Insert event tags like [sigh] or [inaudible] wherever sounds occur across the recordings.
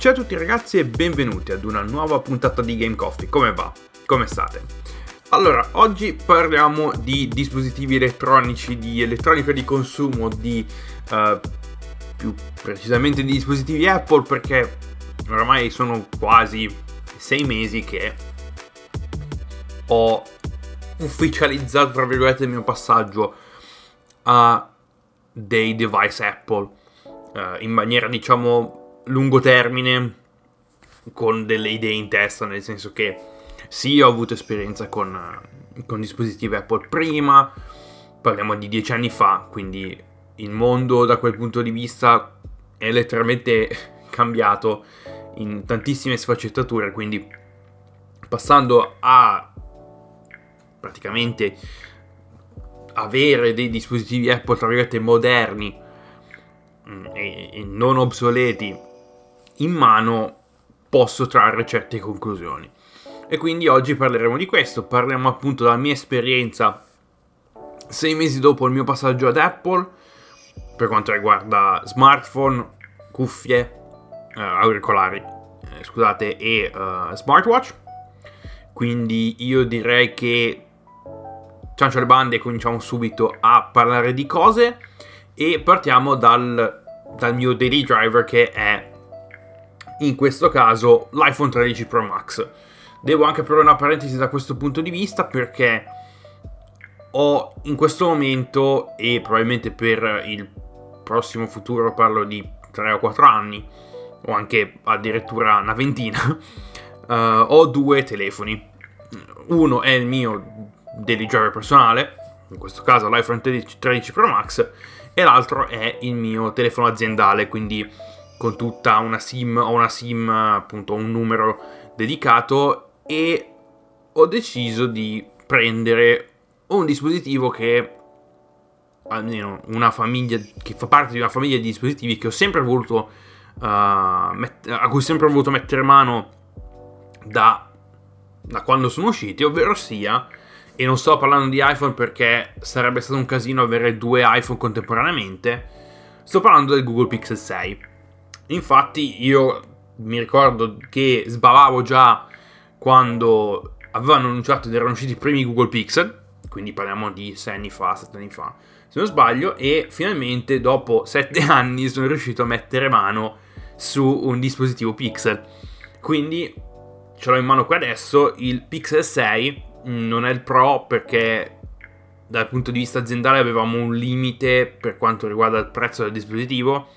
Ciao a tutti ragazzi e benvenuti ad una nuova puntata di Game Coffee. Come va? Come state? Allora, oggi parliamo di dispositivi elettronici, di elettronica di consumo, di uh, più precisamente di dispositivi Apple perché oramai sono quasi sei mesi che ho ufficializzato tra virgolette il mio passaggio a dei device Apple uh, in maniera diciamo lungo termine con delle idee in testa, nel senso che sì, ho avuto esperienza con, con dispositivi Apple prima, parliamo di dieci anni fa, quindi il mondo da quel punto di vista è letteralmente [laughs] cambiato in tantissime sfaccettature, quindi passando a praticamente avere dei dispositivi Apple tra virgolette moderni mm, e, e non obsoleti in mano posso trarre certe conclusioni. E quindi oggi parleremo di questo, parliamo appunto della mia esperienza sei mesi dopo il mio passaggio ad Apple per quanto riguarda smartphone, cuffie, eh, auricolari, eh, scusate, e uh, smartwatch. Quindi io direi che ciancio le bande e cominciamo subito a parlare di cose e partiamo dal, dal mio daily driver che è in questo caso l'iPhone 13 Pro Max. Devo anche aprire una parentesi da questo punto di vista perché ho in questo momento e probabilmente per il prossimo futuro parlo di 3 o 4 anni o anche addirittura una ventina uh, [laughs] ho due telefoni uno è il mio daily personale in questo caso l'iPhone 13 Pro Max e l'altro è il mio telefono aziendale quindi con tutta una sim o una sim appunto un numero dedicato e ho deciso di prendere un dispositivo che almeno una famiglia che fa parte di una famiglia di dispositivi che ho sempre voluto uh, met- a cui ho voluto mettere mano da, da quando sono usciti ovvero sia e non sto parlando di iPhone perché sarebbe stato un casino avere due iPhone contemporaneamente sto parlando del Google Pixel 6 Infatti io mi ricordo che sbavavo già quando avevano annunciato ed erano usciti i primi Google Pixel, quindi parliamo di 6 anni fa, 7 anni fa, se non sbaglio, e finalmente dopo 7 [laughs] anni sono riuscito a mettere mano su un dispositivo Pixel. Quindi ce l'ho in mano qui adesso, il Pixel 6 non è il Pro perché dal punto di vista aziendale avevamo un limite per quanto riguarda il prezzo del dispositivo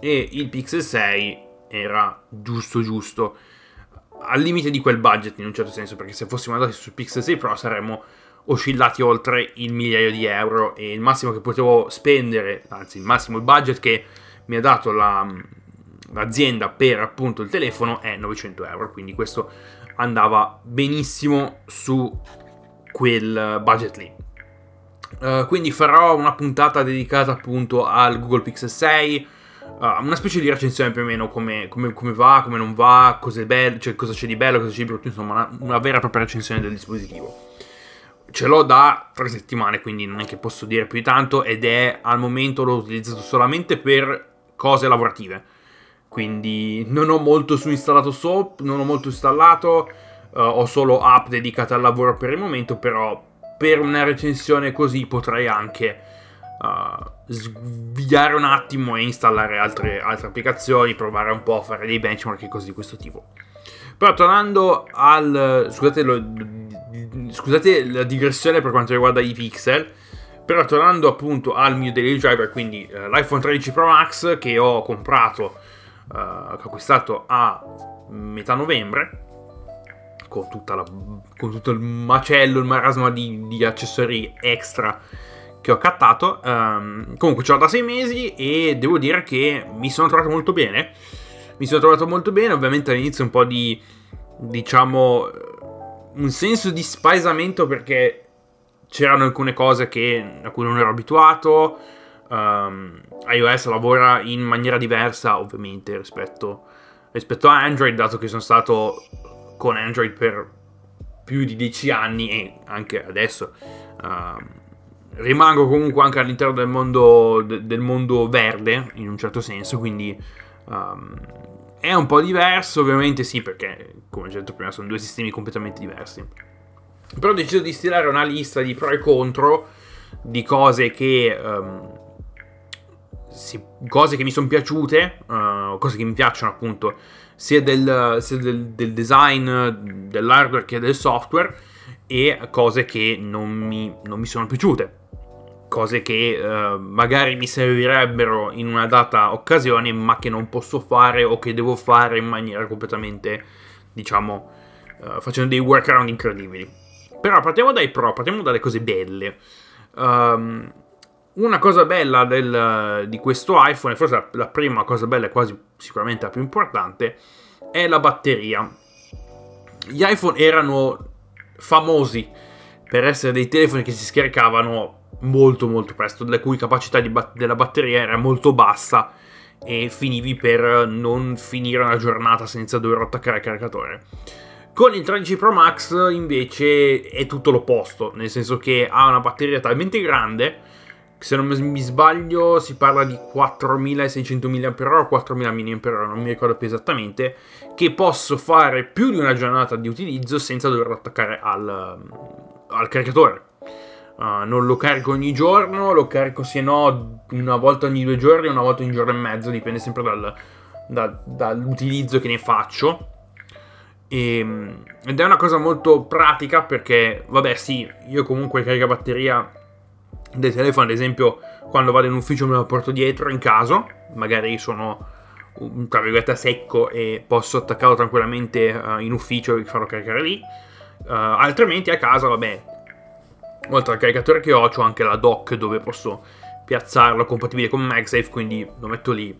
e il Pixel 6 era giusto giusto. Al limite di quel budget in un certo senso perché se fossimo andati sul Pixel 6 Pro saremmo oscillati oltre il migliaio di euro. E il massimo che potevo spendere anzi il massimo il budget che mi ha dato la, l'azienda per appunto il telefono è 900 euro. Quindi questo andava benissimo su quel budget lì. Uh, quindi farò una puntata dedicata appunto al Google Pixel 6 uh, una specie di recensione più o meno come, come, come va, come non va, bello, cioè, cosa c'è di bello, cosa c'è di brutto, insomma una, una vera e propria recensione del dispositivo. Ce l'ho da tre settimane, quindi non è che posso dire più di tanto ed è al momento l'ho utilizzato solamente per cose lavorative. Quindi non ho molto su installato SOAP, non ho molto installato, uh, ho solo app dedicate al lavoro per il momento, però per una recensione così potrei anche uh, sviare un attimo e installare altre, altre, applicazioni, provare un po' a fare dei benchmark e cose di questo tipo. Però tornando al... Scusate, lo, scusate la digressione per quanto riguarda i pixel, però tornando appunto al mio daily driver, quindi uh, l'iPhone 13 Pro Max che ho comprato, uh, che ho acquistato a metà novembre, con, la, con tutto il macello, il marasma di, di accessori extra che ho cattato. Um, comunque ce l'ho da sei mesi e devo dire che mi sono trovato molto bene. Mi sono trovato molto bene, ovviamente all'inizio un po' di, diciamo, un senso di spaesamento perché c'erano alcune cose che, a cui non ero abituato. Um, iOS lavora in maniera diversa, ovviamente, rispetto, rispetto a Android, dato che sono stato con Android per più di dieci anni e anche adesso. Um, rimango comunque anche all'interno del mondo, de, del mondo verde, in un certo senso, quindi um, è un po' diverso, ovviamente sì, perché come ho detto prima sono due sistemi completamente diversi. Però ho deciso di stilare una lista di pro e contro di cose che, um, si, cose che mi sono piaciute, uh, cose che mi piacciono appunto, sia, del, sia del, del, design dell'hardware che del software, e cose che non mi, non mi sono piaciute. Cose che uh, magari mi servirebbero in una data occasione, ma che non posso fare o che devo fare in maniera completamente, diciamo, uh, facendo dei workaround incredibili. Però partiamo dai pro, partiamo dalle cose belle. Um, una cosa bella del, di questo iPhone, forse la, la, prima cosa bella e quasi sicuramente la più importante, è la batteria. Gli iPhone erano famosi per essere dei telefoni che si scaricavano molto molto presto, la cui capacità bat- della batteria era molto bassa e finivi per non finire una giornata senza dover attaccare il caricatore. Con il 13 Pro Max invece è tutto l'opposto, nel senso che ha una batteria talmente grande, se non mi sbaglio si parla di 4600 mAh o 4000 mAh, non mi ricordo più esattamente, che posso fare più di una giornata di utilizzo senza doverlo attaccare al, al caricatore. Uh, non lo carico ogni giorno, lo carico se no una volta ogni due giorni, una volta ogni giorno e mezzo, dipende sempre dal, da, dall'utilizzo che ne faccio. E, ehm, ed è una cosa molto pratica perché, vabbè, sì, io comunque carico batteria del telefono, ad esempio, quando vado in ufficio me la porto dietro in caso, magari sono tra virgolette secco e posso attaccarlo tranquillamente uh, in ufficio e farlo caricare lì. Uh, altrimenti a casa, vabbè, oltre al caricatore che ho, ho anche la dock dove posso piazzarlo compatibile con MagSafe, quindi lo metto lì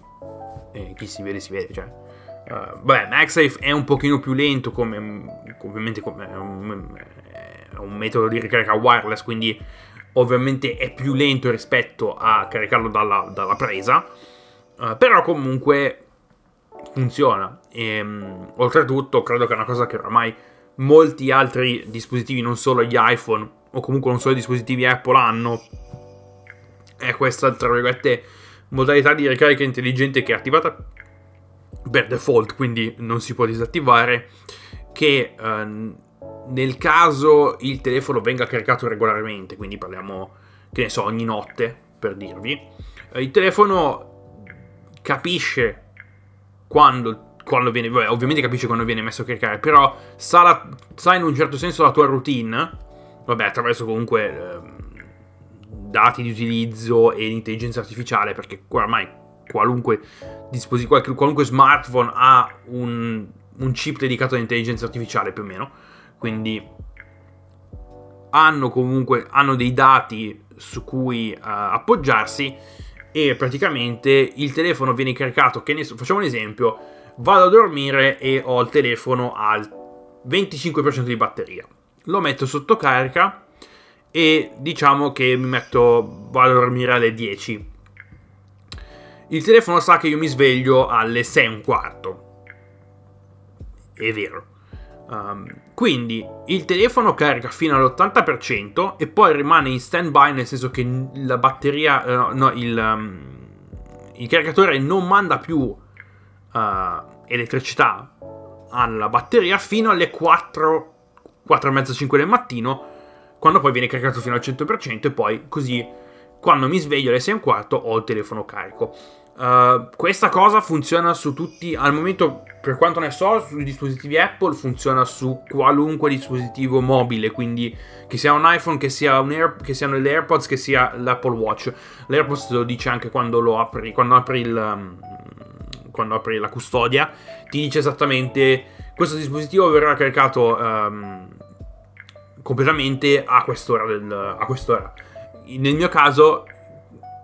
e chi si vede si vede, cioè Uh, beh, MagSafe è un pochino più lento come ovviamente come, è, un, è un metodo di ricarica wireless, quindi ovviamente è più lento rispetto a caricarlo dalla, dalla presa, uh, però comunque funziona. E, um, oltretutto credo che è una cosa che oramai molti altri dispositivi, non solo gli iPhone o comunque non solo i dispositivi Apple hanno, è questa, tra virgolette, modalità di ricarica intelligente che è attivata per default, quindi non si può disattivare, che eh, nel caso il telefono venga caricato regolarmente, quindi parliamo, che ne so, ogni notte, per dirvi, eh, il telefono capisce quando, quando viene, ovviamente capisce quando viene messo a caricare, però sa, la, sa, in un certo senso la tua routine, vabbè, attraverso comunque eh, dati di utilizzo e intelligenza artificiale, perché ormai qualunque dispositivo, qualunque smartphone ha un, un chip dedicato all'intelligenza artificiale più o meno, quindi hanno comunque hanno dei dati su cui uh, appoggiarsi e praticamente il telefono viene caricato, che ne so, facciamo un esempio, vado a dormire e ho il telefono al 25% di batteria. Lo metto sotto carica e diciamo che mi metto vado a dormire alle 10 il telefono sa che io mi sveglio alle 6 e un quarto. È vero. Um, quindi il telefono carica fino all'80% e poi rimane in stand-by, nel senso che la batteria, uh, no, il, um, il, caricatore non manda più uh, elettricità alla batteria fino alle 4, 4 e mezza, 5 del mattino, quando poi viene caricato fino al 100% e poi così quando mi sveglio alle 6 e un quarto ho il telefono carico. Uh, questa cosa funziona su tutti, al momento per quanto ne so, sui dispositivi Apple funziona su qualunque dispositivo mobile, quindi che sia un iPhone, che, sia un Air, che siano le AirPods, che sia l'Apple Watch. L'AirPods lo dice anche quando lo apri, quando apri, il, quando apri la custodia, ti dice esattamente questo dispositivo verrà caricato um, completamente a quest'ora, del, a quest'ora. Nel mio caso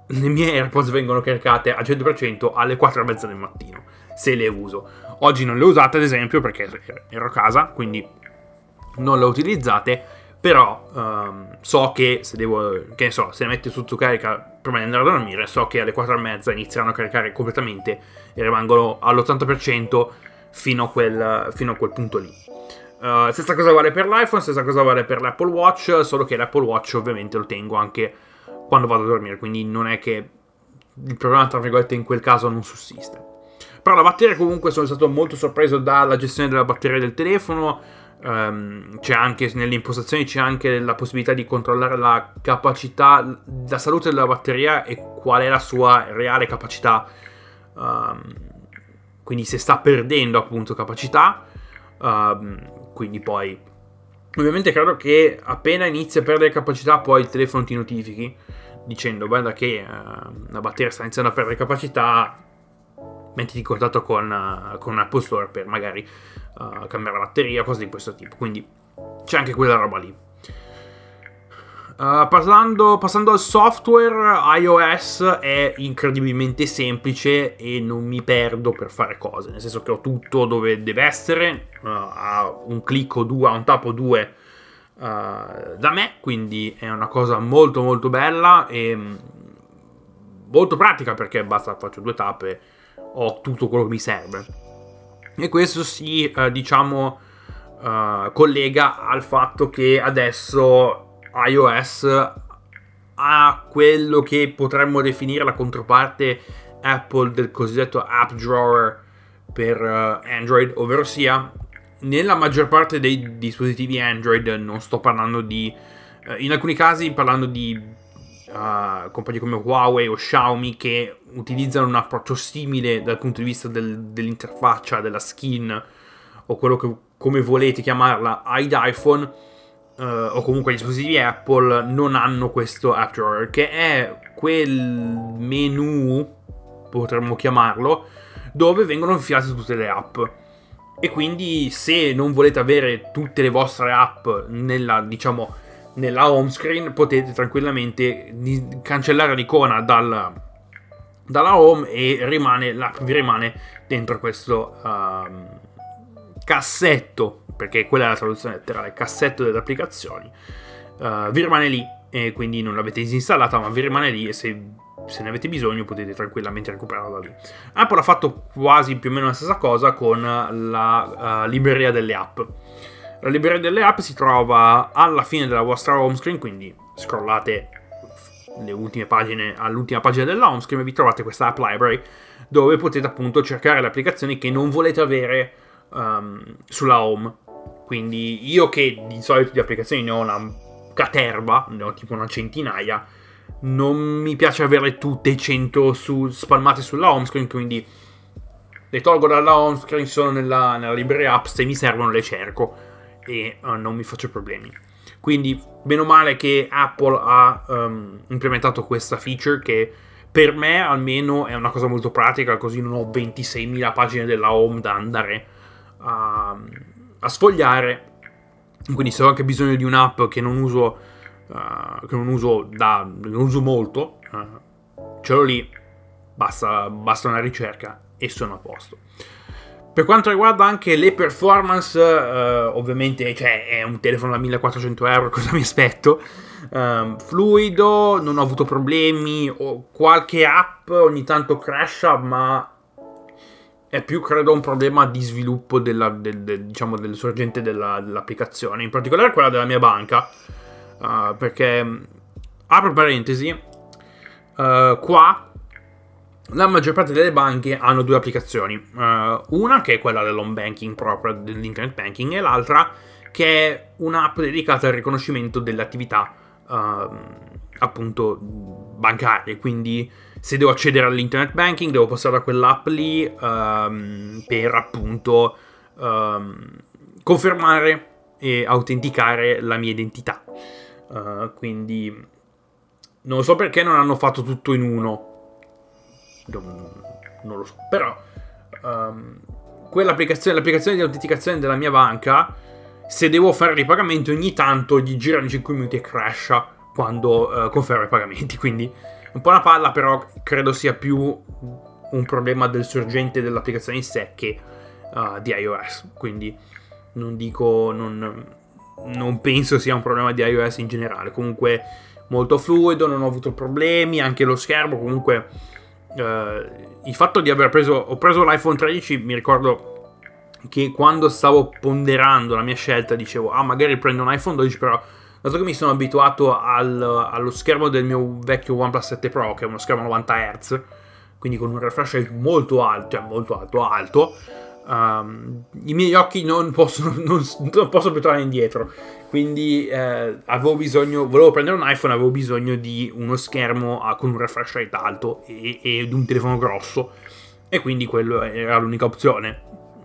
le mie AirPods vengono caricate al 100% alle 4 e mezza del mattino, se le uso. Oggi non le ho usate, ad esempio, perché ero a casa, quindi non le utilizzate, però um, so che se devo, che ne so, se le metto sotto carica prima di andare a dormire, so che alle 4 e mezza inizieranno a caricare completamente e rimangono all'80% fino a quel, fino a quel punto lì. Uh, stessa cosa vale per l'iPhone, stessa cosa vale per l'Apple Watch, solo che l'Apple Watch ovviamente lo tengo anche quando vado a dormire, quindi non è che il problema, tra virgolette, in quel caso non sussiste. Però la batteria comunque sono stato molto sorpreso dalla gestione della batteria del telefono. Um, c'è anche nelle impostazioni c'è anche la possibilità di controllare la capacità, la salute della batteria e qual è la sua reale capacità. Um, quindi se sta perdendo appunto capacità. Um, quindi poi ovviamente credo che appena inizia a perdere capacità poi il telefono ti notifichi dicendo guarda che uh, la batteria sta iniziando a perdere capacità mettiti in contatto con, uh, con Apple Store per magari uh, cambiare batteria, cose di questo tipo. Quindi c'è anche quella roba lì. Uh, passando, passando, al software, iOS è incredibilmente semplice e non mi perdo per fare cose, nel senso che ho tutto dove deve essere, a un clic o due, a un tap o due da me, quindi è una cosa molto molto bella e mm, molto pratica perché basta faccio due tap e ho tutto quello che mi serve. E questo si, eh, diciamo, eh, collega al fatto che adesso iOS ha quello che potremmo definire la controparte Apple del cosiddetto App Drawer per uh, Android, ovvero sia nella maggior parte dei dispositivi Android, non sto parlando di, uh, in alcuni casi parlando di uh, compagnie come Huawei o Xiaomi che utilizzano un approccio simile dal punto di vista del, dell'interfaccia, della skin o quello che come volete chiamarla ad iPhone uh, o comunque gli dispositivi Apple non hanno questo app drawer che è quel menu potremmo chiamarlo dove vengono infilate tutte le app. E quindi se non volete avere tutte le vostre app nella diciamo nella home screen potete tranquillamente cancellare l'icona dal, dalla home e rimane, l'app vi rimane dentro questo um, cassetto, perché quella è la traduzione letterale, cassetto delle applicazioni. Uh, vi rimane lì e quindi non l'avete disinstallata, ma vi rimane lì e se, se ne avete bisogno potete tranquillamente recuperarla lì. Apple ha fatto quasi più o meno la stessa cosa con la uh, libreria delle app. La libreria delle app si trova alla fine della vostra home screen, quindi scrollate le ultime pagine all'ultima pagina della home screen e vi trovate questa app library dove potete appunto cercare le applicazioni che non volete avere um, sulla home. Quindi io che di solito di applicazioni ne ho una caterva, ne ho tipo una centinaia, non mi piace averle tutte 100 su, spalmate sulla home screen, quindi le tolgo dalla home screen, sono nella, nella libreria app, se mi servono le cerco e uh, non mi faccio problemi. Quindi, meno male che Apple ha um, implementato questa feature che per me almeno è una cosa molto pratica, così non ho 26.000 pagine della home da andare a, a sfogliare. Quindi se ho anche bisogno di un'app che non uso, uh, che non uso, da, non uso molto, uh, ce l'ho lì, basta, basta una ricerca e sono a posto. Per quanto riguarda anche le performance, uh, ovviamente cioè, è un telefono da 1400 euro, [laughs] cosa mi aspetto? Um, fluido, non ho avuto problemi, ho qualche app ogni tanto crasha, ma è più credo un problema di sviluppo della, del, del, diciamo, del sorgente della, dell'applicazione, in particolare quella della mia banca, uh, perché, apro parentesi, uh, qua la maggior parte delle banche hanno due applicazioni, uh, una che è quella dell'home banking proprio, dell'internet banking, e l'altra che è un'app dedicata al riconoscimento delle attività uh, appunto bancarie, quindi se devo accedere all'internet banking devo passare da quell'app lì um, per appunto um, confermare e autenticare la mia identità. Uh, quindi non so perché non hanno fatto tutto in uno non, lo so. Però um, quell'applicazione, l'applicazione di autenticazione della mia banca, se devo fare i pagamenti ogni tanto gli girano 5 minuti e crasha quando uh, conferma i pagamenti. [laughs] Quindi un po' una palla, però credo sia più un problema del sorgente dell'applicazione in sé che uh, di iOS. Quindi non dico, non, non penso sia un problema di iOS in generale. Comunque molto fluido, non ho avuto problemi, anche lo schermo comunque il fatto di aver preso, ho preso l'iPhone 13, mi ricordo che quando stavo ponderando la mia scelta dicevo, ah magari prendo un iPhone 12, però dato che mi sono abituato al, allo schermo del mio vecchio OnePlus 7 Pro, che è uno schermo 90 Hz, quindi con un refresh rate molto alto, cioè molto alto, alto, um, i miei occhi non possono, [laughs] non, non posso più tornare indietro. Quindi eh, avevo bisogno, volevo prendere un iPhone, avevo bisogno di uno schermo a, con un refresh rate alto e, e di un telefono grosso. E quindi quello era l'unica opzione.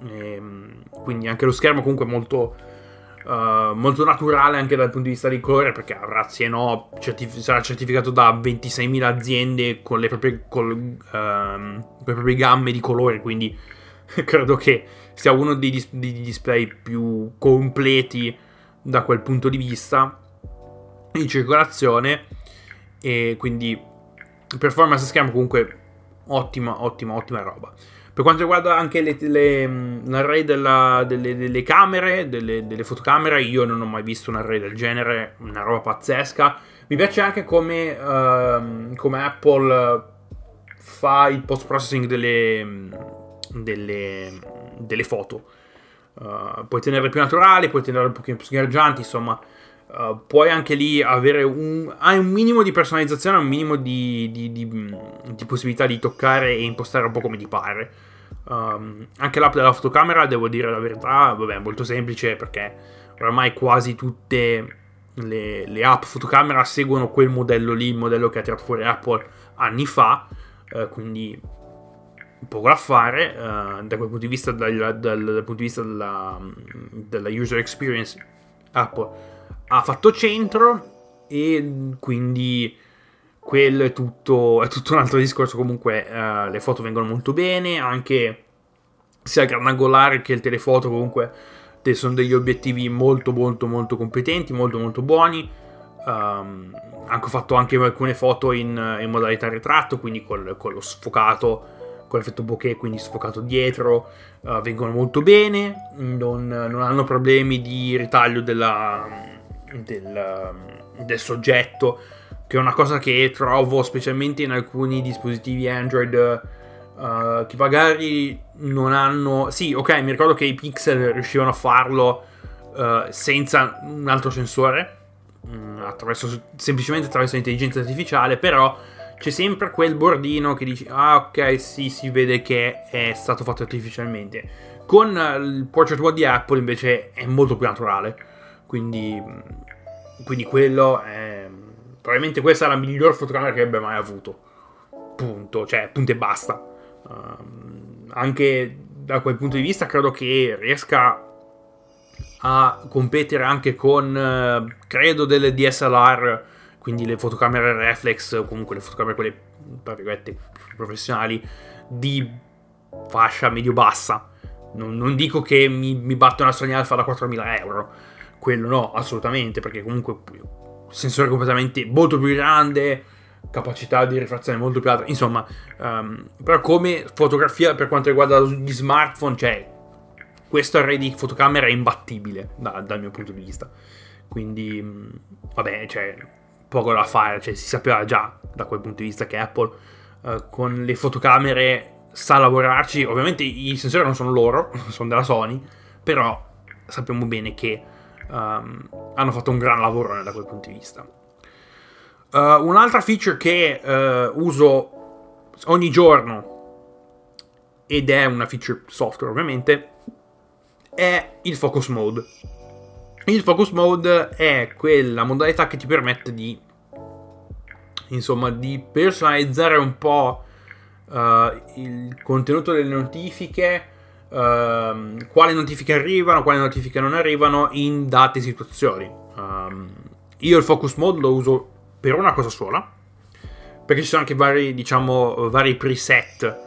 E, ehm, quindi anche lo schermo comunque molto uh, molto naturale anche dal punto di vista di colore perché avrà sì e no certif- sarà certificato da 26.000 aziende con le proprie, col, uh, con le proprie gamme di colori quindi [laughs] credo che sia uno dei, dis- dei display più completi da quel punto di vista in circolazione e quindi performance schermo comunque ottima ottima ottima roba per quanto riguarda anche le, le, l'array della, delle, delle, camere, delle, delle, fotocamere, io non ho mai visto un array del genere, una roba pazzesca. Mi piace anche come, uh, come Apple fa il post processing delle, delle, delle foto. Uh, puoi tenerle più naturali, puoi tenerle un pochino più sgargianti, insomma. Uh, puoi anche lì avere un, hai un minimo di personalizzazione, un minimo di, di, di, di, possibilità di toccare e impostare un po' come ti pare. Um, anche l'app della fotocamera, devo dire la verità, vabbè, è molto semplice perché oramai quasi tutte le, le, app fotocamera seguono quel modello lì, il modello che ha tirato fuori Apple anni fa, uh, quindi poco da fare uh, da quel punto di vista, dal, dal, dal punto di vista della, della user experience. Apple ha fatto centro e quindi quello è tutto, è tutto un altro discorso. Comunque uh, le foto vengono molto bene, anche sia il grandangolare che il telefoto comunque sono degli obiettivi molto molto molto competenti, molto molto buoni. Um, ho fatto anche alcune foto in, in modalità ritratto, quindi con lo sfocato con l'effetto bokeh, quindi sfocato dietro, uh, vengono molto bene, non, non, hanno problemi di ritaglio della, del, del soggetto, che è una cosa che trovo specialmente in alcuni dispositivi Android uh, che magari non hanno... Sì, ok, mi ricordo che i pixel riuscivano a farlo uh, senza un altro sensore, um, attraverso, semplicemente attraverso l'intelligenza artificiale, però c'è sempre quel bordino che dici, ah ok, sì, si vede che è stato fatto artificialmente. Con il Portrait Mode di Apple invece è molto più naturale quindi, quindi quello è... Probabilmente questa è la miglior fotocamera che abbia mai avuto. Punto. Cioè, punto e basta. Uh, anche da quel punto di vista credo che riesca a competere anche con, uh, credo, delle DSLR, quindi le fotocamere reflex, o comunque le fotocamere quelle, tra professionali, di fascia medio-bassa. Non, non, dico che mi, mi batto una Sony Alpha da 4.000 euro, quello no, assolutamente, perché comunque sensore completamente molto più grande, capacità di rifrazione molto più alta, insomma, um, però come fotografia per quanto riguarda gli smartphone, cioè questo array di fotocamera è imbattibile da, dal mio punto di vista. Quindi, vabbè, cioè, poco da fare, cioè, si sapeva già da quel punto di vista che Apple uh, con le fotocamere sa lavorarci. Ovviamente i sensori non sono loro, [laughs] sono della Sony, però sappiamo bene che um, hanno fatto un gran lavoro da quel punto di vista. Uh, un'altra feature che uh, uso ogni giorno, ed è una feature software ovviamente, è il focus mode. Il focus mode è quella modalità che ti permette di, insomma, di personalizzare un po' uh, il contenuto delle notifiche uh, quali notifiche arrivano, quali notifiche non arrivano in date situazioni. Um, io il focus mode lo uso per una cosa sola, perché ci sono anche vari, diciamo, vari preset,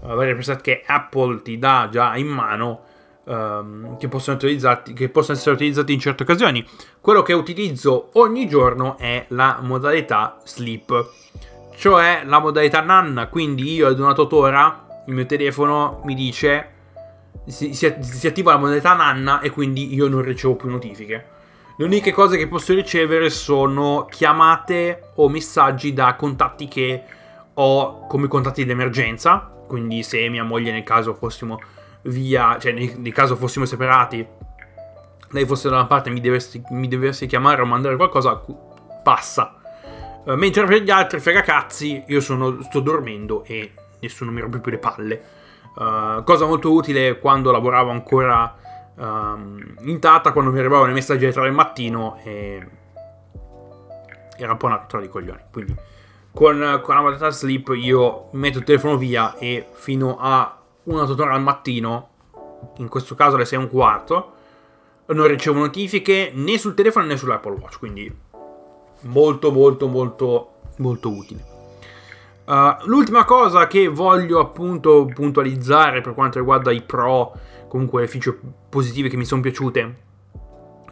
uh, vari preset che Apple ti dà già in mano. Um, che, possono che, possono essere utilizzati in certe occasioni. Quello che utilizzo ogni giorno è la modalità sleep, cioè la modalità nanna. Quindi io ad una totora il mio telefono mi dice si, si, si attiva la modalità nanna e quindi io non ricevo più notifiche. Le uniche cose che posso ricevere sono chiamate o messaggi da contatti che ho come contatti di emergenza. Quindi se mia moglie nel caso fossimo via, cioè nel, nel caso fossimo separati, lei fosse da una parte e mi dovesse, mi dovesse chiamare o mandare qualcosa, passa. Uh, mentre per gli altri fregacazzi io sono, sto dormendo e nessuno mi rompe più le palle. Uh, cosa molto utile quando lavoravo ancora um, in Tata, quando mi arrivavano i messaggi alle 3 del mattino e era un po' una rottura di coglioni. Quindi con, con la modalità sleep io metto il telefono via e fino a una ora al mattino, in questo caso alle 6 e un quarto, non ricevo notifiche né sul telefono né sull'Apple Watch, quindi molto molto molto molto utile. Uh, l'ultima cosa che voglio appunto puntualizzare per quanto riguarda i pro, comunque le feature positive che mi sono piaciute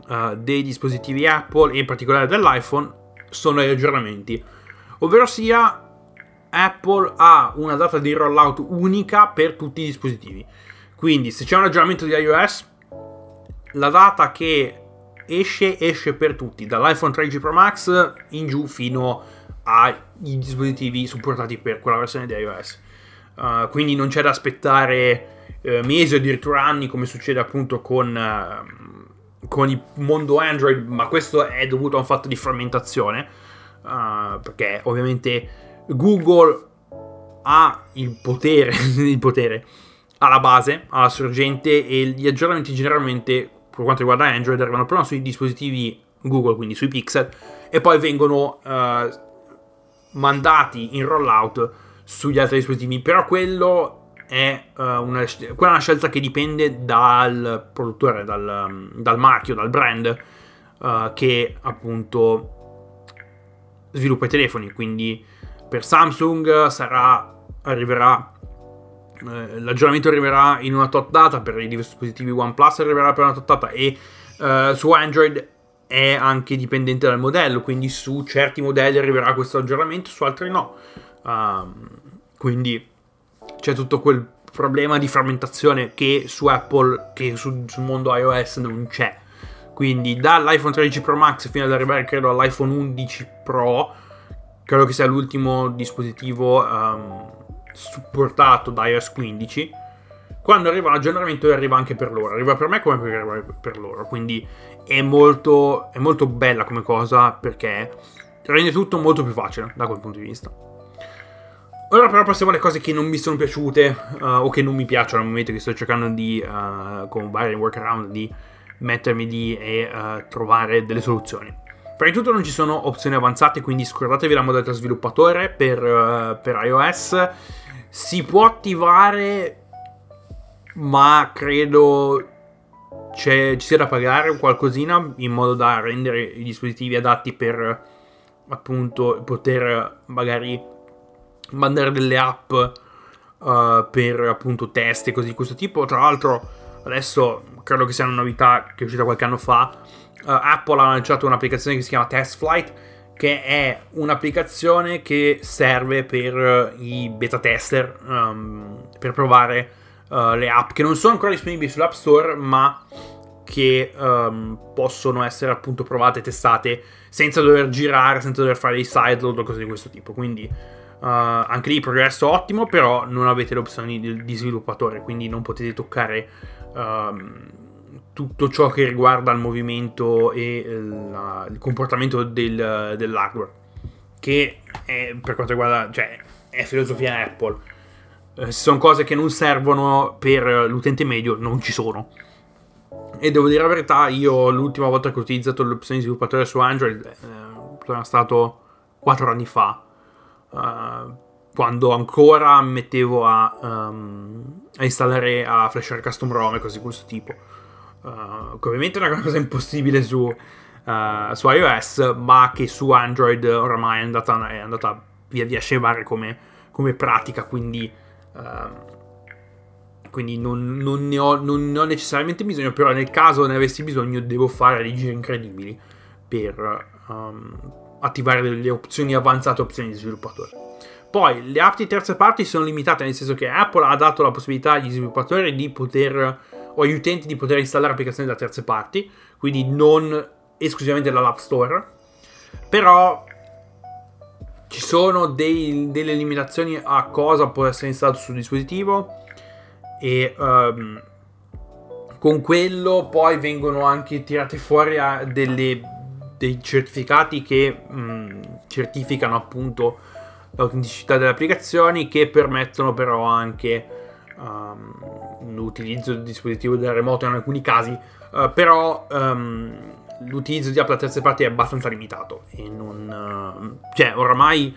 uh, dei dispositivi Apple e in particolare dell'iPhone sono gli aggiornamenti ovvero sia Apple ha una data di rollout unica per tutti i dispositivi. Quindi se c'è un aggiornamento di iOS, la data che esce esce per tutti, dall'iPhone 13 Pro Max in giù fino ai dispositivi supportati per quella versione di iOS. Uh, quindi non c'è da aspettare uh, mesi o addirittura anni come succede appunto con, uh, con il mondo Android, ma questo è dovuto a un fatto di frammentazione uh, perché ovviamente Google ha il potere, [laughs] il potere alla base, alla sorgente e gli aggiornamenti generalmente per quanto riguarda Android arrivano prima sui dispositivi Google, quindi sui Pixel, e poi vengono uh, mandati in rollout sugli altri dispositivi. Però quello è uh, una, quella è una scelta che dipende dal produttore, dal, dal marchio, dal brand uh, che appunto sviluppa i telefoni, quindi per Samsung sarà, arriverà, eh, l'aggiornamento arriverà in una tot data, per i dispositivi OnePlus arriverà per una tot data e eh, su Android è anche dipendente dal modello, quindi su certi modelli arriverà questo aggiornamento, su altri no. Um, quindi c'è tutto quel problema di frammentazione che su Apple, che su, sul mondo iOS non c'è. Quindi dall'iPhone 13 Pro Max fino ad arrivare credo all'iPhone 11 Pro, credo che sia l'ultimo dispositivo um, supportato da iOS 15. Quando arriva l'aggiornamento arriva anche per loro, arriva per me come per, loro, quindi è molto, è molto bella come cosa perché rende tutto molto più facile da quel punto di vista. Ora però passiamo alle cose che non mi sono piaciute uh, o che non mi piacciono al momento che sto cercando di, uh, con vari workaround, di mettermi lì e uh, trovare delle soluzioni. Prima di tutto non ci sono opzioni avanzate, quindi scordatevi la modalità sviluppatore per, uh, per iOS. Si può attivare, ma credo ci sia da pagare qualcosina in modo da rendere i dispositivi adatti per appunto poter magari mandare delle app uh, per appunto test e cose di questo tipo. Tra l'altro adesso credo che sia una novità che è uscita qualche anno fa, Apple ha lanciato un'applicazione che si chiama Test Flight, che è un'applicazione che serve per uh, i beta tester, um, per provare uh, le app che non sono ancora disponibili sull'App Store, ma che um, possono essere appunto provate e testate senza dover girare, senza dover fare dei sideload o cose di questo tipo. Quindi Uh, anche lì progresso ottimo, però non avete le opzioni di, di sviluppatore, quindi non potete toccare uh, tutto ciò che riguarda il movimento e la, il comportamento del, dell'hardware, che è, per quanto riguarda, cioè, è filosofia Apple. Uh, se sono cose che non servono per l'utente medio, non ci sono. E devo dire la verità, io l'ultima volta che ho utilizzato le opzioni di sviluppatore su Android eh, sono stato 4 anni fa uh, quando ancora mettevo a, um, a, installare, a flashare custom ROM e cose di questo tipo. Uh, ovviamente è una cosa impossibile su, uh, su, iOS, ma che su Android oramai è andata, è andata via via a scemare come, come pratica, quindi, uh, quindi non, non, ne ho, non, ne ho, necessariamente bisogno, però nel caso ne avessi bisogno devo fare giri incredibili per um, attivare delle opzioni avanzate, opzioni di sviluppatore. Poi le app di terze parti sono limitate, nel senso che Apple ha dato la possibilità agli sviluppatori di poter, o agli utenti di poter installare applicazioni da terze parti, quindi non esclusivamente dall'App Store. Però ci sono dei, delle limitazioni a cosa può essere installato sul dispositivo e um, con quello poi vengono anche tirate fuori delle dei certificati che mh, certificano appunto l'autenticità delle applicazioni che permettono però anche um, l'utilizzo del dispositivo da remoto in alcuni casi, uh, però um, l'utilizzo di app da terze parti è abbastanza limitato e non... Uh, cioè, oramai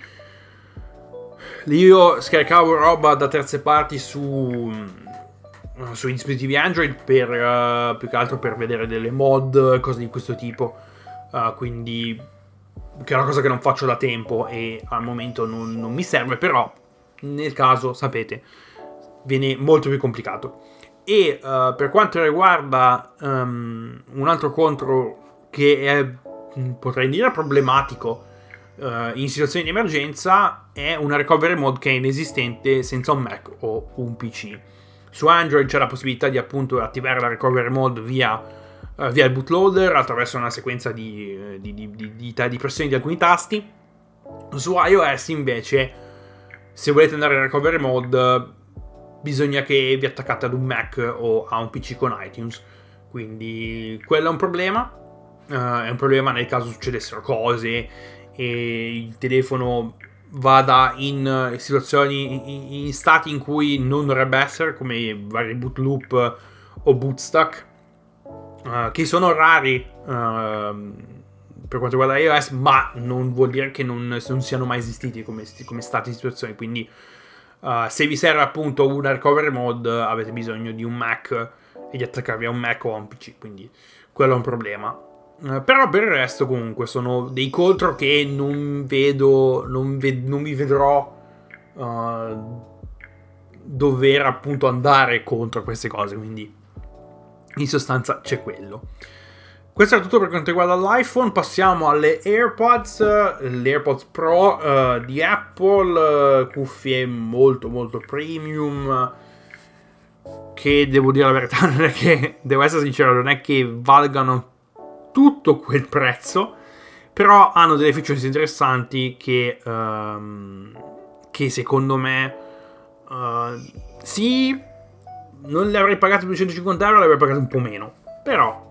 io scaricavo roba da terze parti su sui dispositivi Android per uh, più che altro per vedere delle mod, cose di questo tipo. Uh, quindi che è una cosa che non faccio da tempo e al momento non, non mi serve, però nel caso, sapete, viene molto più complicato. E uh, per quanto riguarda um, un altro contro che è, mm, potrei dire, problematico uh, in situazioni di emergenza è una recovery mode che è inesistente senza un Mac o un PC. Su Android c'è la possibilità di appunto attivare la recovery mode via, uh, via il bootloader attraverso una sequenza di, di, di, di, pressioni di alcuni tasti. Su iOS invece, se volete andare in recovery mode, bisogna che vi attaccate ad un Mac o a un PC con iTunes. Quindi quello è un problema. Uh, è un problema nel caso succedessero cose e il telefono vada in situazioni, in, in, stati in cui non dovrebbe essere, come vari boot loop o bootstuck, uh, che sono rari uh, per quanto riguarda iOS, ma non vuol dire che non, non siano mai esistiti come, come stati in situazioni. Quindi, uh, se vi serve appunto una recovery mode, avete bisogno di un Mac e di attaccarvi a un Mac o a un PC. Quindi, quello è un problema. Eh, però per il resto comunque sono dei contro che non vedo, non, ve- non mi vedrò uh, dover appunto andare contro queste cose, quindi in sostanza c'è quello. Questo è tutto per quanto riguarda l'iPhone, passiamo alle AirPods, le AirPods Pro uh, di Apple, uh, cuffie molto molto premium, che devo dire la verità, [laughs] non è che, devo essere sincero, non è che valgano tutto quel prezzo, però hanno delle features interessanti che, um, che secondo me uh, sì, non le avrei pagate 250 euro, le avrei pagate un po' meno, però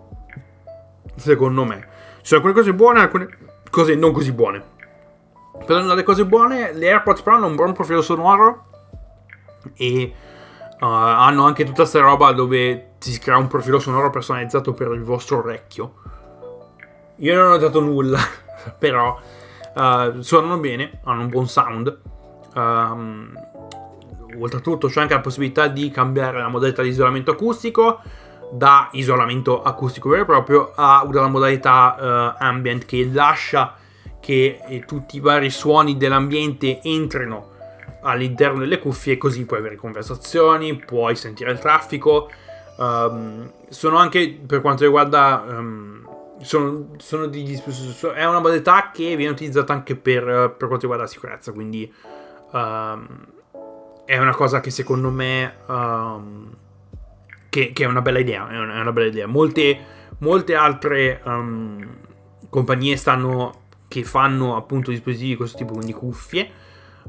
secondo me ci sono alcune cose buone alcune cose non così buone. Per le cose buone, le AirPods Pro hanno un buon profilo sonoro e uh, hanno anche tutta questa roba dove si crea un profilo sonoro personalizzato per il vostro orecchio io non ho notato nulla, [laughs] però uh, suonano bene, hanno un buon sound. Um, oltretutto c'è anche la possibilità di cambiare la modalità di isolamento acustico da isolamento acustico vero e proprio a una modalità uh, ambient che lascia che eh, tutti i vari suoni dell'ambiente entrino all'interno delle cuffie così puoi avere conversazioni, puoi sentire il traffico. Um, sono anche per quanto riguarda um, sono, sono degli, è una modalità che viene utilizzata anche per, per quanto riguarda la sicurezza, quindi um, è una cosa che secondo me che, che, è una bella idea, è una, bella idea. Molte, molte altre um, compagnie stanno che fanno appunto dispositivi di questo tipo, quindi cuffie,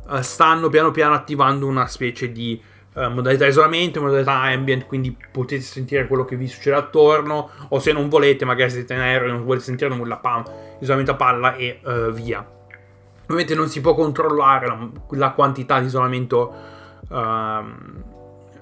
uh, stanno piano piano attivando una specie di eh, modalità isolamento, modalità ambient, quindi potete sentire quello che vi succede attorno, o se non volete, magari siete in aereo e non volete sentire nulla, pam, isolamento a palla e uh, via. Ovviamente non si può controllare la, la quantità di isolamento uh,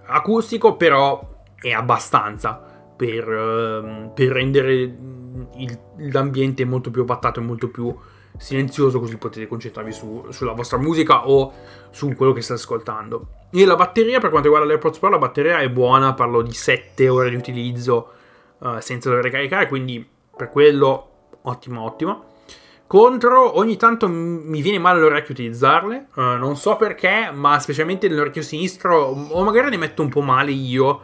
acustico, però è abbastanza per, uh, per rendere il, l'ambiente molto più avattato e molto più silenzioso così potete concentrarvi su, sulla vostra musica o su quello che state ascoltando. E la batteria, per quanto riguarda l'AirPods Pro, la batteria è buona, parlo di 7 ore di utilizzo uh, senza dover caricare, quindi per quello ottimo ottimo. Contro, ogni tanto mi viene male l'orecchio utilizzarle, uh, non so perché, ma specialmente nell'orecchio sinistro, o magari ne metto un po' male io,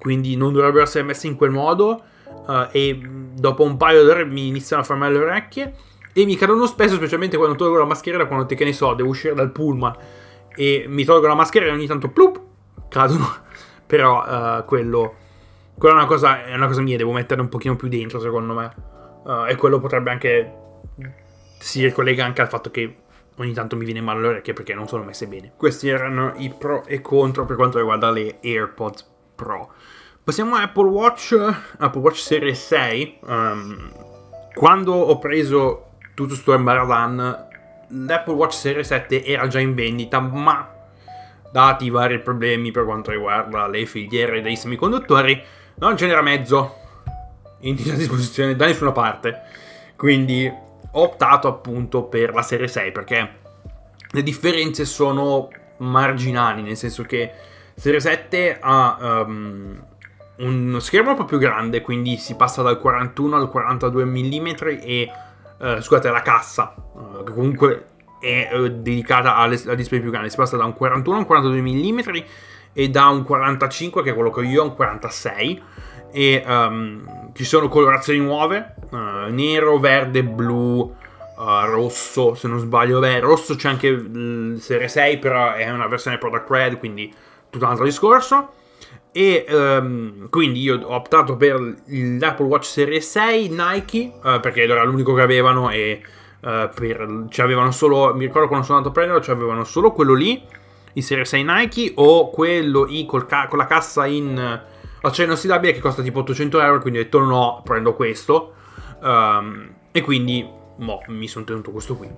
quindi non dovrebbero essere messe in quel modo, uh, e dopo un paio d'ore mi iniziano a far male le orecchie. E mi cadono spesso, specialmente quando tolgo la mascherina, quando che ne so, devo uscire dal pullman e mi tolgo la mascherina e ogni tanto plup, cadono. [laughs] Però uh, quello, quello è, una cosa, è una cosa mia, devo mettere un pochino più dentro secondo me. Uh, e quello potrebbe anche... si ricollega anche al fatto che ogni tanto mi viene male le orecchie perché non sono messe bene. Questi erano i pro e contro per quanto riguarda le AirPods Pro. Passiamo a Apple Watch, Apple Watch Series 6. Um, quando ho preso tutto sto embaradan l'Apple Watch Series 7 era già in vendita, ma dati i vari problemi per quanto riguarda le filiere dei semiconduttori, non ce n'era mezzo in [laughs] disposizione da nessuna parte. Quindi ho optato appunto per la serie 6 perché le differenze sono marginali, nel senso che serie 7 ha um, un schermo un po' più grande, quindi si passa dal 41 al 42 mm e uh, scusate la cassa, uh, comunque è uh, dedicata al display più grande, si passa da un 41 a un 42 mm e da un 45 che è quello che ho io a un 46 e um, ci sono colorazioni nuove, nero, verde, blu, uh, rosso, se non sbaglio, beh, rosso c'è anche il Serie 6, però è una versione Product Red, quindi tutto un altro discorso. E um, quindi io ho optato per l'Apple Watch Serie 6 Nike, uh, perché era l'unico che avevano e per, ci avevano solo, mi ricordo quando sono andato a prenderlo, ci avevano solo quello lì, il Serie 6 Nike, o quello I ca- con la cassa in acciaio inossidabile che costa tipo 800 euro, quindi ho detto no, prendo questo. Um, e quindi mo, mi sono tenuto questo qui.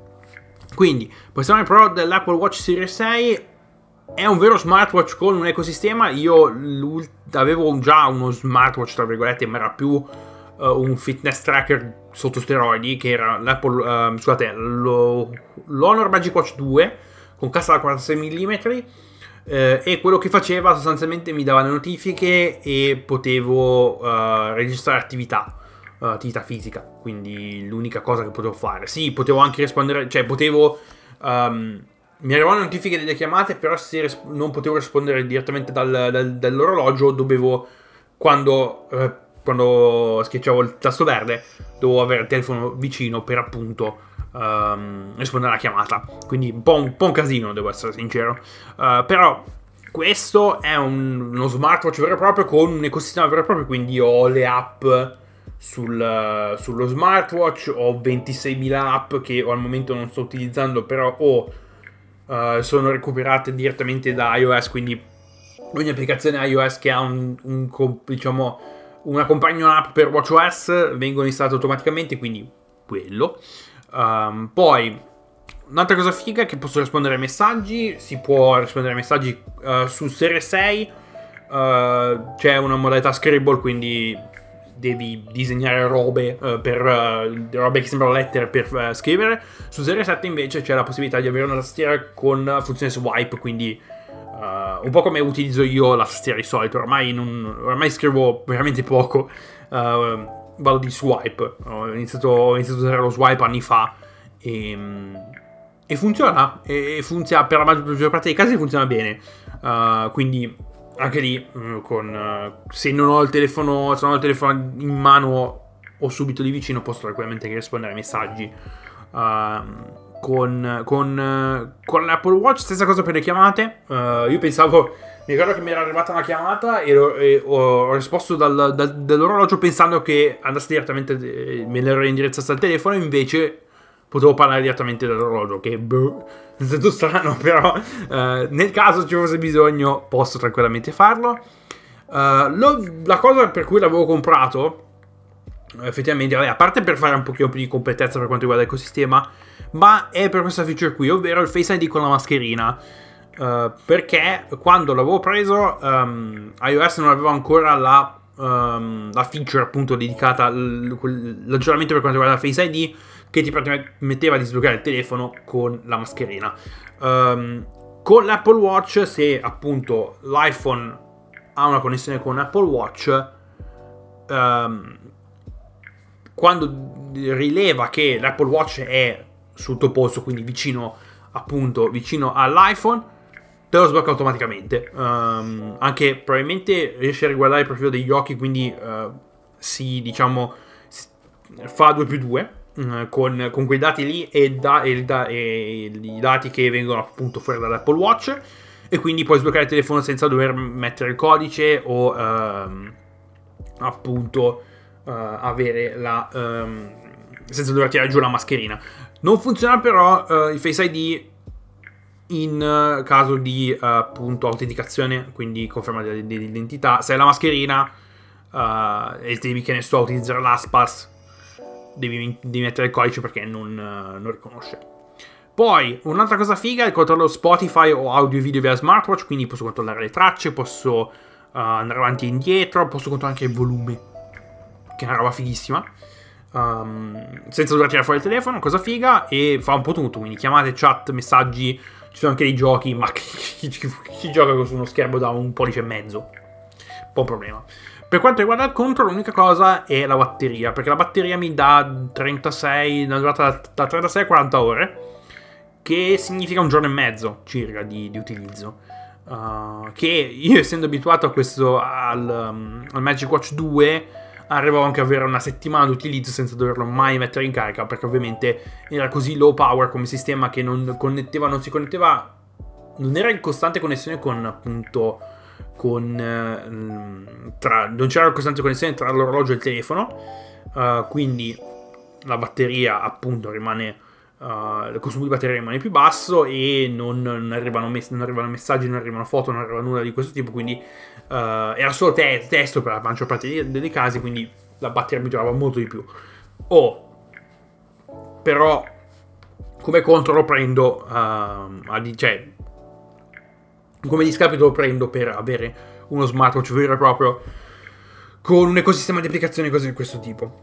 Quindi, passiamo al pro dell'Apple Watch Series 6. È un vero smartwatch con un ecosistema. Io avevo già uno smartwatch, tra virgolette, ma era più uh, un fitness tracker sotto steroidi, che era l'Apple, uh, scusate, lo, l'Honor Magic Watch 2 con cassa da 46 mm eh, e quello che faceva sostanzialmente mi dava le notifiche e potevo uh, registrare attività, uh, attività fisica, quindi l'unica cosa che potevo fare. Sì, potevo anche rispondere, cioè potevo... Um, mi arrivavano notifiche delle chiamate, però se res- non potevo rispondere direttamente dal, dal, dall'orologio, dovevo, quando, eh, quando schiacciavo il tasto verde, dovevo avere il telefono vicino per appunto um, rispondere alla chiamata. Quindi un po' un, po un casino, devo essere sincero. Uh, però questo è un, uno smartwatch vero e proprio con un ecosistema vero e proprio, quindi ho le app sul, sullo smartwatch, ho 26.000 app che al momento non sto utilizzando, però ho, uh, sono recuperate direttamente da iOS, quindi ogni applicazione iOS che ha un, un diciamo, una companion app per WatchOS vengono installate automaticamente, quindi quello. Um, poi, un'altra cosa figa è che posso rispondere ai messaggi, si può rispondere ai messaggi uh, su Serie 6, uh, eh, c'è una modalità scribble, quindi devi disegnare robe, uh, per, robe che sembrano lettere per scrivere. Su Serie 7 invece c'è la possibilità di avere una tastiera con funzione swipe, quindi un po' come utilizzo io la tastiera di solito, ormai, non, ormai scrivo veramente poco vado di swipe. Ho iniziato, ho iniziato a usare lo swipe anni fa e, e funziona. E funziona per la maggior parte dei casi funziona bene. Uh, quindi anche lì, mm, con, uh, se non ho il telefono, se non ho il telefono in mano o subito di vicino, posso tranquillamente rispondere ai messaggi. Uh, con, con, con l'Apple Watch, stessa cosa per le chiamate. io pensavo mi ricordo che mi era arrivata una chiamata e, lo, e ho risposto dal, dal, dall'orologio pensando che andasse direttamente, eh, me l'ero indirizzato al telefono, invece potevo parlare direttamente dall'orologio, che boh, [laughs] è stato strano, [laughs] però eh, nel caso ci fosse bisogno posso tranquillamente farlo. Uh, lo, la cosa per cui l'avevo comprato, effettivamente, vabbè, a parte per fare un pochino più di competenza per quanto riguarda l'ecosistema, ma è per questa feature qui, ovvero il Face ID con la mascherina. Uh, perché quando l'avevo preso um, iOS non aveva ancora la, um, la feature appunto dedicata all'aggiornamento per quanto riguarda Face ID che ti permetteva di sbloccare il telefono con la mascherina. Um, con l'Apple Watch, se appunto l'iPhone ha una connessione con Apple Watch, quando rileva che l'Apple Watch è sul tuo posto, quindi vicino appunto vicino all'iPhone, te lo sblocca automaticamente. Um, anche probabilmente riesce a riguardare il profilo degli occhi, quindi uh, si diciamo fa 2 più 2 uh, mm, con, con, quei dati lì e, da, e, da, e, i dati che vengono appunto fuori dall'Apple Watch. E quindi puoi sbloccare il telefono senza dover mettere il codice o uh, appunto uh, avere la. Um, senza dover tirare giù la mascherina. Non funziona però uh, il Face ID in eh, caso di uh, appunto autenticazione, quindi conferma dell'identità. Se hai la mascherina uh, e devi, che ne so, utilizzare l'ASPAS, devi, devi, mettere il codice perché non, non riconosce. Poi, un'altra cosa figa è il controllo Spotify o audio e video via smartwatch, quindi posso controllare le tracce, posso uh, andare avanti e indietro, posso controllare anche il volume, che è una roba fighissima. Um, senza dover tirare fuori il telefono, cosa figa, e fa un po' tutto, quindi chiamate, chat, messaggi, ci sono anche dei giochi, ma [laughs] chi, chi, chi gioca su uno schermo da un pollice e mezzo? Un po' problema. Per quanto riguarda il contro, l'unica cosa è la batteria, perché la batteria mi dà 36, una durata da 36 a 40 ore, che significa un giorno e mezzo circa di, di utilizzo. Uh, che io essendo abituato a questo al, um, al Magic Watch 2 arrivavo anche ad avere una settimana di utilizzo senza doverlo mai mettere in carica perché ovviamente era così low power come sistema che non connetteva, non si connetteva, non era in costante connessione con appunto con eh, tra, non c'era una costante connessione tra l'orologio e il telefono uh, quindi la batteria appunto rimane uh, il consumo di batteria rimane più basso e non, non, arrivano, mess- non, arrivano, messaggi, non arrivano foto, non arriva nulla di questo tipo, quindi uh, era solo te- testo per la maggior parte dei, dei, casi, quindi la batteria mi durava molto di più. Oh, però come contro lo prendo, uh, cioè come discapito lo prendo per avere uno smartwatch vero e proprio con un ecosistema di applicazioni così di questo tipo.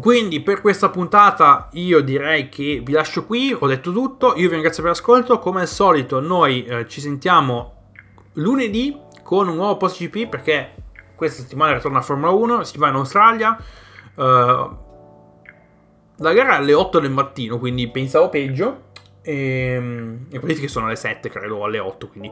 Quindi per questa puntata io direi che vi lascio qui, ho detto tutto, io vi ringrazio per l'ascolto, come al solito noi eh, ci sentiamo lunedì con un nuovo post GP perché questa settimana ritorna a Formula 1, si va in Australia, uh, la gara è alle 8 del mattino, quindi pensavo peggio, e ehm, le qualifiche sono alle 7 credo, alle 8, quindi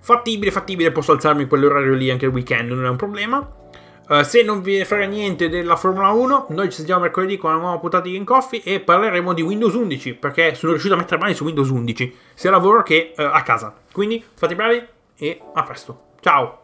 fattibile, fattibile, posso alzarmi in quell'orario lì anche il weekend, non è un problema. Uh, se non vi frega niente della Formula 1, noi ci sentiamo mercoledì con una nuova puntata di Game Coffee e parleremo di Windows 11 perché sono riuscito a mettere mani su Windows 11 sia a lavoro che uh, a casa. Quindi fate bravi e a presto. Ciao!